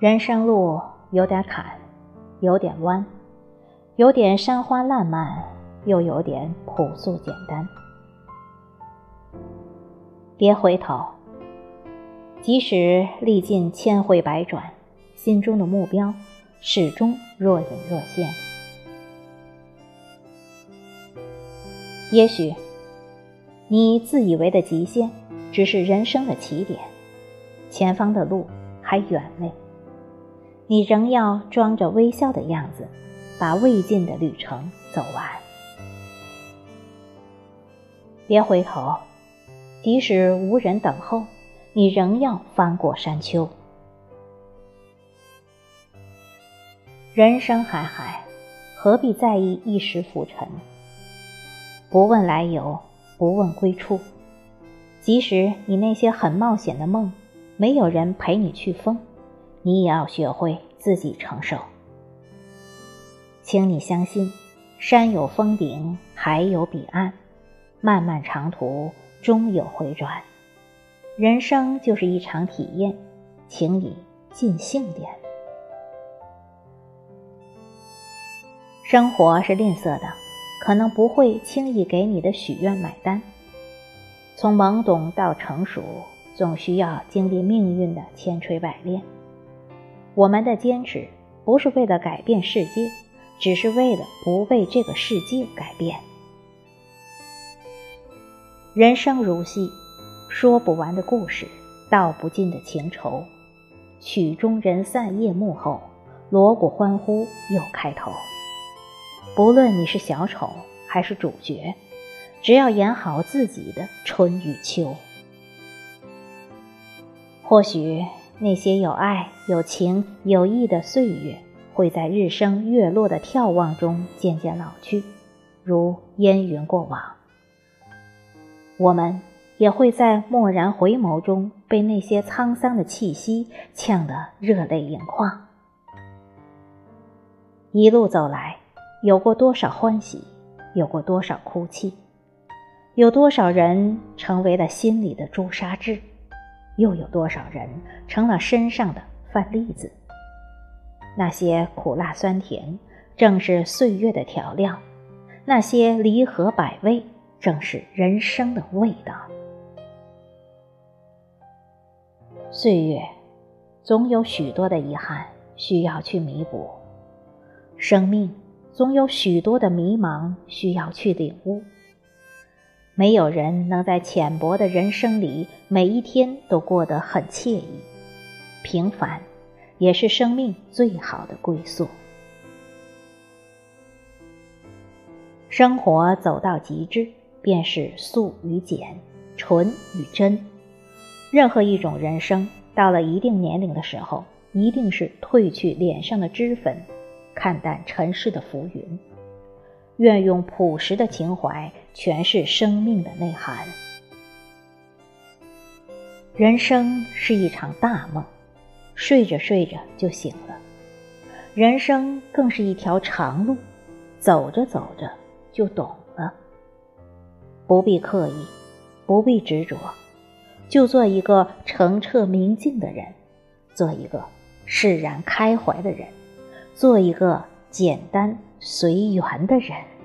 人生路有点坎，有点弯，有点山花烂漫，又有点朴素简单。别回头，即使历尽千回百转，心中的目标始终若隐若现。也许，你自以为的极限，只是人生的起点，前方的路还远嘞。你仍要装着微笑的样子，把未尽的旅程走完。别回头，即使无人等候，你仍要翻过山丘。人生海海，何必在意一时浮沉？不问来由，不问归处。即使你那些很冒险的梦，没有人陪你去疯，你也要学会自己承受。请你相信，山有峰顶，海有彼岸，漫漫长途终有回转。人生就是一场体验，请你尽兴点。生活是吝啬的。可能不会轻易给你的许愿买单。从懵懂到成熟，总需要经历命运的千锤百炼。我们的坚持不是为了改变世界，只是为了不被这个世界改变。人生如戏，说不完的故事，道不尽的情愁。曲终人散夜幕后，锣鼓欢呼又开头。不论你是小丑还是主角，只要演好自己的春与秋。或许那些有爱、有情、有义的岁月，会在日升月落的眺望中渐渐老去，如烟云过往。我们也会在蓦然回眸中，被那些沧桑的气息呛得热泪盈眶。一路走来。有过多少欢喜，有过多少哭泣，有多少人成为了心里的朱砂痣，又有多少人成了身上的饭粒子。那些苦辣酸甜，正是岁月的调料；那些离合百味，正是人生的味道。岁月，总有许多的遗憾需要去弥补，生命。总有许多的迷茫需要去领悟。没有人能在浅薄的人生里每一天都过得很惬意，平凡也是生命最好的归宿。生活走到极致，便是素与简，纯与真。任何一种人生，到了一定年龄的时候，一定是褪去脸上的脂粉。看淡尘世的浮云，愿用朴实的情怀诠释生命的内涵。人生是一场大梦，睡着睡着就醒了；人生更是一条长路，走着走着就懂了。不必刻意，不必执着，就做一个澄澈明净的人，做一个释然开怀的人。做一个简单随缘的人。